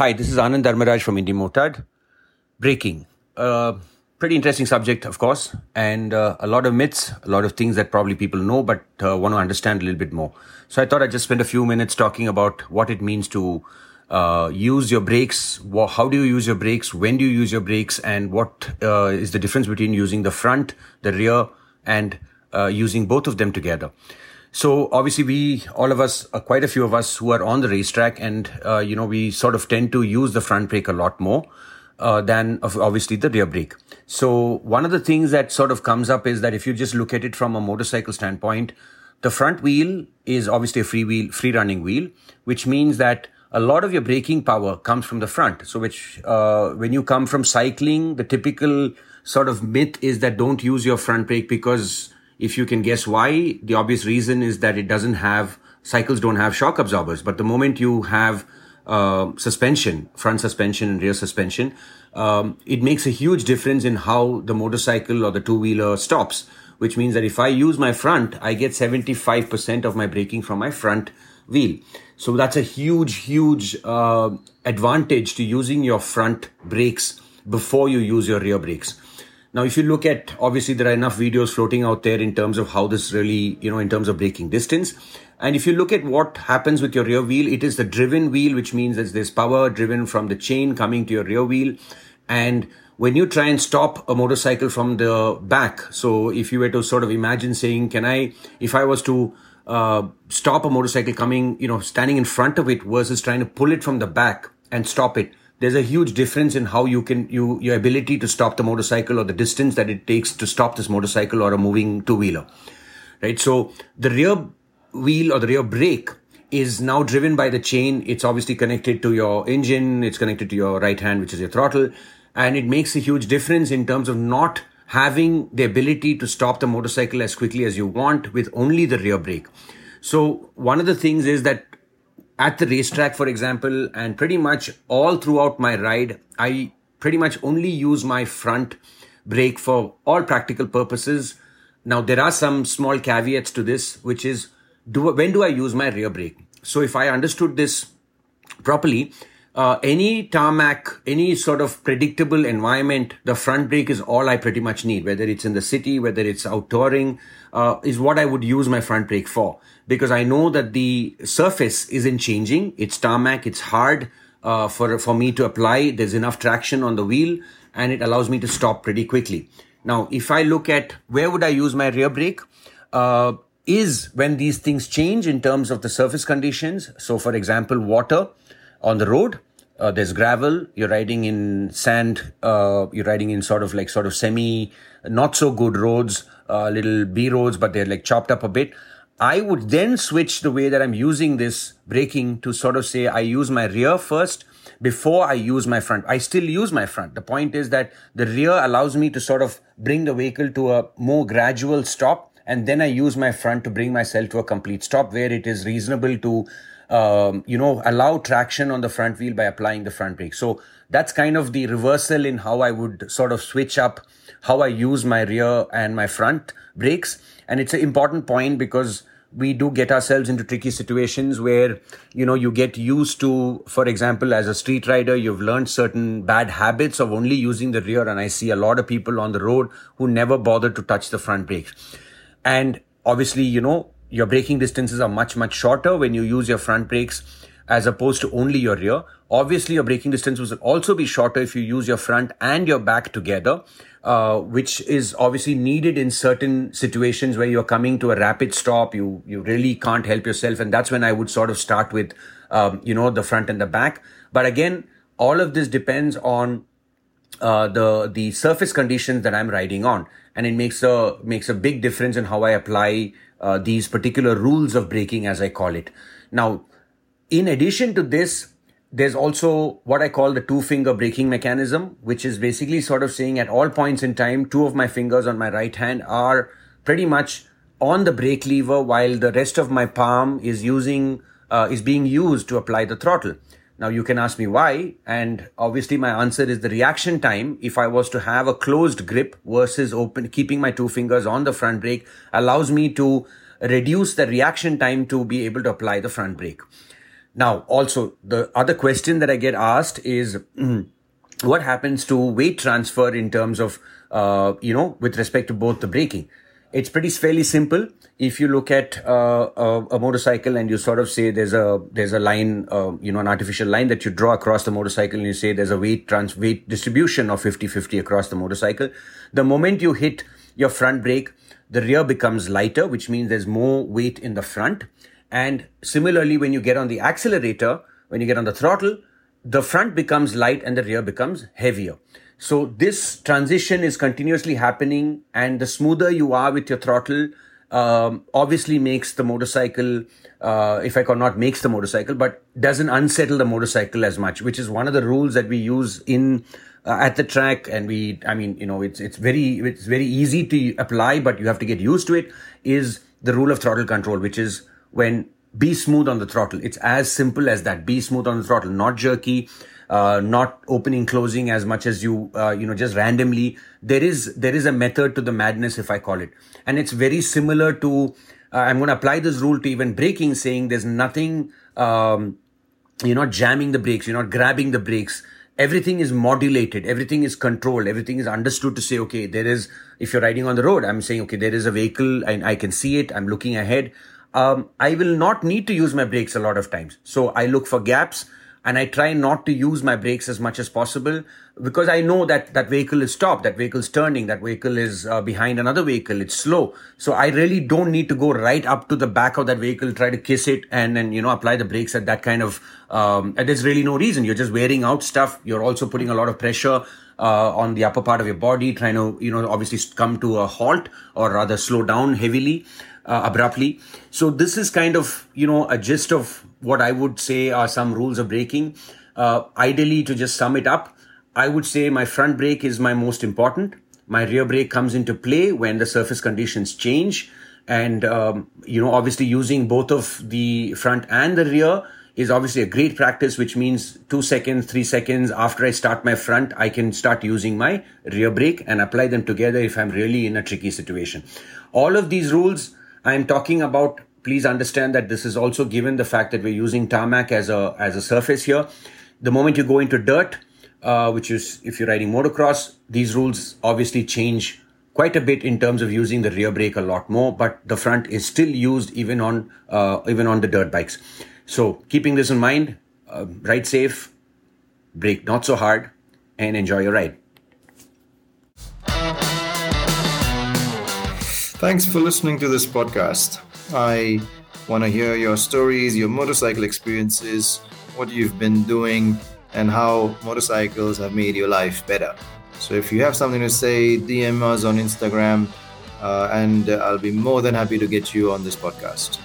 Hi, this is Anand Dharmaraj from Indimotard. Braking. Uh, pretty interesting subject, of course, and uh, a lot of myths, a lot of things that probably people know but uh, want to understand a little bit more. So I thought I'd just spend a few minutes talking about what it means to uh, use your brakes. How do you use your brakes? When do you use your brakes? And what uh, is the difference between using the front, the rear, and uh, using both of them together? So obviously we, all of us, uh, quite a few of us who are on the racetrack and, uh, you know, we sort of tend to use the front brake a lot more. Uh, than obviously the rear brake. So one of the things that sort of comes up is that if you just look at it from a motorcycle standpoint, the front wheel is obviously a free wheel, free running wheel, which means that a lot of your braking power comes from the front. So which, uh, when you come from cycling, the typical sort of myth is that don't use your front brake because if you can guess why, the obvious reason is that it doesn't have, cycles don't have shock absorbers. But the moment you have uh, suspension, front suspension and rear suspension, um, it makes a huge difference in how the motorcycle or the two wheeler stops. Which means that if I use my front, I get 75% of my braking from my front wheel. So that's a huge, huge uh, advantage to using your front brakes before you use your rear brakes. Now, if you look at, obviously, there are enough videos floating out there in terms of how this really, you know, in terms of braking distance. And if you look at what happens with your rear wheel, it is the driven wheel, which means that there's power driven from the chain coming to your rear wheel. And when you try and stop a motorcycle from the back, so if you were to sort of imagine saying, can I, if I was to uh, stop a motorcycle coming, you know, standing in front of it versus trying to pull it from the back and stop it, there's a huge difference in how you can you your ability to stop the motorcycle or the distance that it takes to stop this motorcycle or a moving two wheeler right? So the rear wheel or the rear brake is now driven by the chain. It's obviously connected to your engine. It's connected to your right hand which is your throttle. And it makes a huge difference in terms of not having the ability to stop the motorcycle as quickly as you want with only the rear brake. So one of the things is that at the racetrack, for example, and pretty much all throughout my ride, I pretty much only use my front brake for all practical purposes. Now, there are some small caveats to this, which is do, when do I use my rear brake? So, if I understood this properly, uh, any tarmac, any sort of predictable environment, the front brake is all I pretty much need, whether it's in the city, whether it's out touring, uh, is what I would use my front brake for. Because I know that the surface isn't changing. It's tarmac, it's hard uh, for, for me to apply. There's enough traction on the wheel and it allows me to stop pretty quickly. Now, if I look at where would I use my rear brake, uh, is when these things change in terms of the surface conditions. So, for example, water on the road. Uh, there's gravel. You're riding in sand. Uh, you're riding in sort of like sort of semi, not so good roads, uh, little B roads, but they're like chopped up a bit. I would then switch the way that I'm using this braking to sort of say I use my rear first before I use my front. I still use my front. The point is that the rear allows me to sort of bring the vehicle to a more gradual stop. And then I use my front to bring myself to a complete stop where it is reasonable to um, you know, allow traction on the front wheel by applying the front brake. So that's kind of the reversal in how I would sort of switch up how I use my rear and my front brakes. And it's an important point because we do get ourselves into tricky situations where, you know, you get used to, for example, as a street rider, you've learned certain bad habits of only using the rear. And I see a lot of people on the road who never bother to touch the front brakes. And obviously, you know, your braking distances are much, much shorter when you use your front brakes as opposed to only your rear. Obviously, your braking distance will also be shorter if you use your front and your back together, uh, which is obviously needed in certain situations where you're coming to a rapid stop. You you really can't help yourself, and that's when I would sort of start with, um, you know, the front and the back. But again, all of this depends on uh, the the surface conditions that I'm riding on, and it makes a makes a big difference in how I apply uh, these particular rules of braking, as I call it. Now, in addition to this, there's also what I call the two finger braking mechanism, which is basically sort of saying at all points in time, two of my fingers on my right hand are pretty much on the brake lever while the rest of my palm is using, uh, is being used to apply the throttle. Now you can ask me why, and obviously my answer is the reaction time. If I was to have a closed grip versus open, keeping my two fingers on the front brake allows me to reduce the reaction time to be able to apply the front brake. Now, also the other question that I get asked is. what happens to weight transfer in terms of uh, you know with respect to both the braking it's pretty fairly simple. If you look at uh, a, a, motorcycle and you sort of say there's a there's a line, uh, you know, an artificial line that you draw across the motorcycle, and you say there's a weight trans weight distribution of 50-50 across the motorcycle. The moment you hit your front brake, the rear becomes lighter, which means there's more weight in the front. And similarly, when you get on the accelerator, when you get on the throttle, the front becomes light and the rear becomes heavier. So this transition is continuously happening, and the smoother you are with your throttle, um, obviously makes the motorcycle, uh, if I cannot makes the motorcycle, but doesn't unsettle the motorcycle as much, which is one of the rules that we use in uh, at the track. And we, I mean, you know, it's it's very it's very easy to apply, but you have to get used to it. Is the rule of throttle control, which is when be smooth on the throttle. It's as simple as that. Be smooth on the throttle, not jerky uh, not opening closing as much as you uh, you know just randomly there is there is a method to the madness if i call it. And it's very similar to uh, i'm going to apply this rule to even braking saying there's nothing um, you're not jamming the brakes you're not grabbing the brakes. Everything is modulated. Everything is controlled. Everything is understood to say okay there is if you're riding on the road i'm saying okay there is a vehicle and i can see it i'm looking ahead. Um, i will not need to use my brakes a lot of times. So i look for gaps and I try not to use my brakes as much as possible because I know that that vehicle is stopped, that vehicle is turning, that vehicle is uh, behind another vehicle, it's slow. So I really don't need to go right up to the back of that vehicle, try to kiss it, and then you know apply the brakes at that kind of. Um, there's really no reason. You're just wearing out stuff. You're also putting a lot of pressure. Uh, on the upper part of your body, trying to, you know, obviously come to a halt or rather slow down heavily, uh, abruptly. So this is kind of, you know, a gist of what I would say are some rules of braking. Uh, ideally, to just sum it up, I would say my front brake is my most important. My rear brake comes into play when the surface conditions change. And, um, you know, obviously using both of the front and the rear is obviously a great practice, which means two seconds, three seconds after I start my front, I can start using my rear brake and apply them together if I'm really in a tricky situation. All of these rules I'm talking about please understand that this is also given the fact that we're using tarmac as a as a surface here. The moment you go into dirt, uh, which is if you're riding motocross, these rules obviously change quite a bit in terms of using the rear brake a lot more, but the front is still used even on uh, even on the dirt bikes. So keeping this in mind, uh, ride safe, brake not so hard, and enjoy your ride. Thanks for listening to this podcast. I want to hear your stories, your motorcycle experiences, what you've been doing, and how motorcycles have made your life better. So if you have something to say, DM us on Instagram, uh, and I'll be more than happy to get you on this podcast.